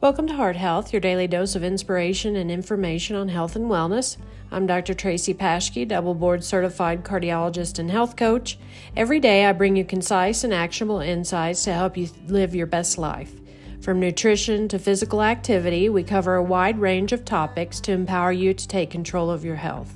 Welcome to Heart Health, your daily dose of inspiration and information on health and wellness. I'm Dr. Tracy Paschke, double board certified cardiologist and health coach. Every day I bring you concise and actionable insights to help you live your best life. From nutrition to physical activity, we cover a wide range of topics to empower you to take control of your health.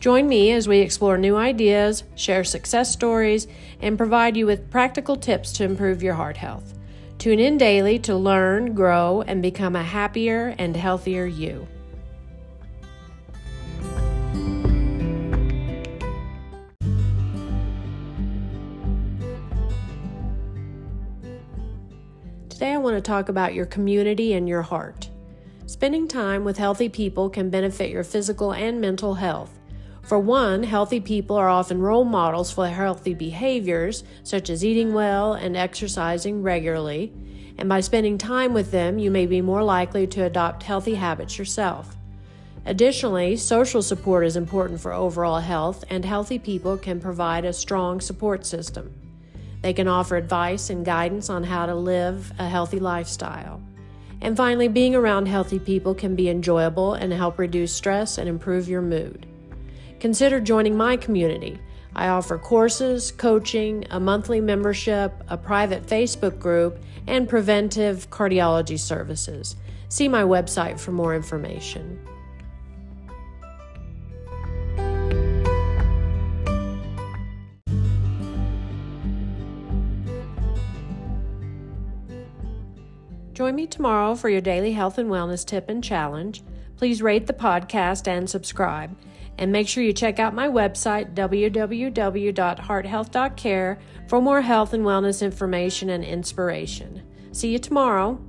Join me as we explore new ideas, share success stories, and provide you with practical tips to improve your heart health. Tune in daily to learn, grow, and become a happier and healthier you. Today, I want to talk about your community and your heart. Spending time with healthy people can benefit your physical and mental health. For one, healthy people are often role models for healthy behaviors, such as eating well and exercising regularly. And by spending time with them, you may be more likely to adopt healthy habits yourself. Additionally, social support is important for overall health, and healthy people can provide a strong support system. They can offer advice and guidance on how to live a healthy lifestyle. And finally, being around healthy people can be enjoyable and help reduce stress and improve your mood. Consider joining my community. I offer courses, coaching, a monthly membership, a private Facebook group, and preventive cardiology services. See my website for more information. Join me tomorrow for your daily health and wellness tip and challenge. Please rate the podcast and subscribe. And make sure you check out my website, www.hearthealth.care, for more health and wellness information and inspiration. See you tomorrow.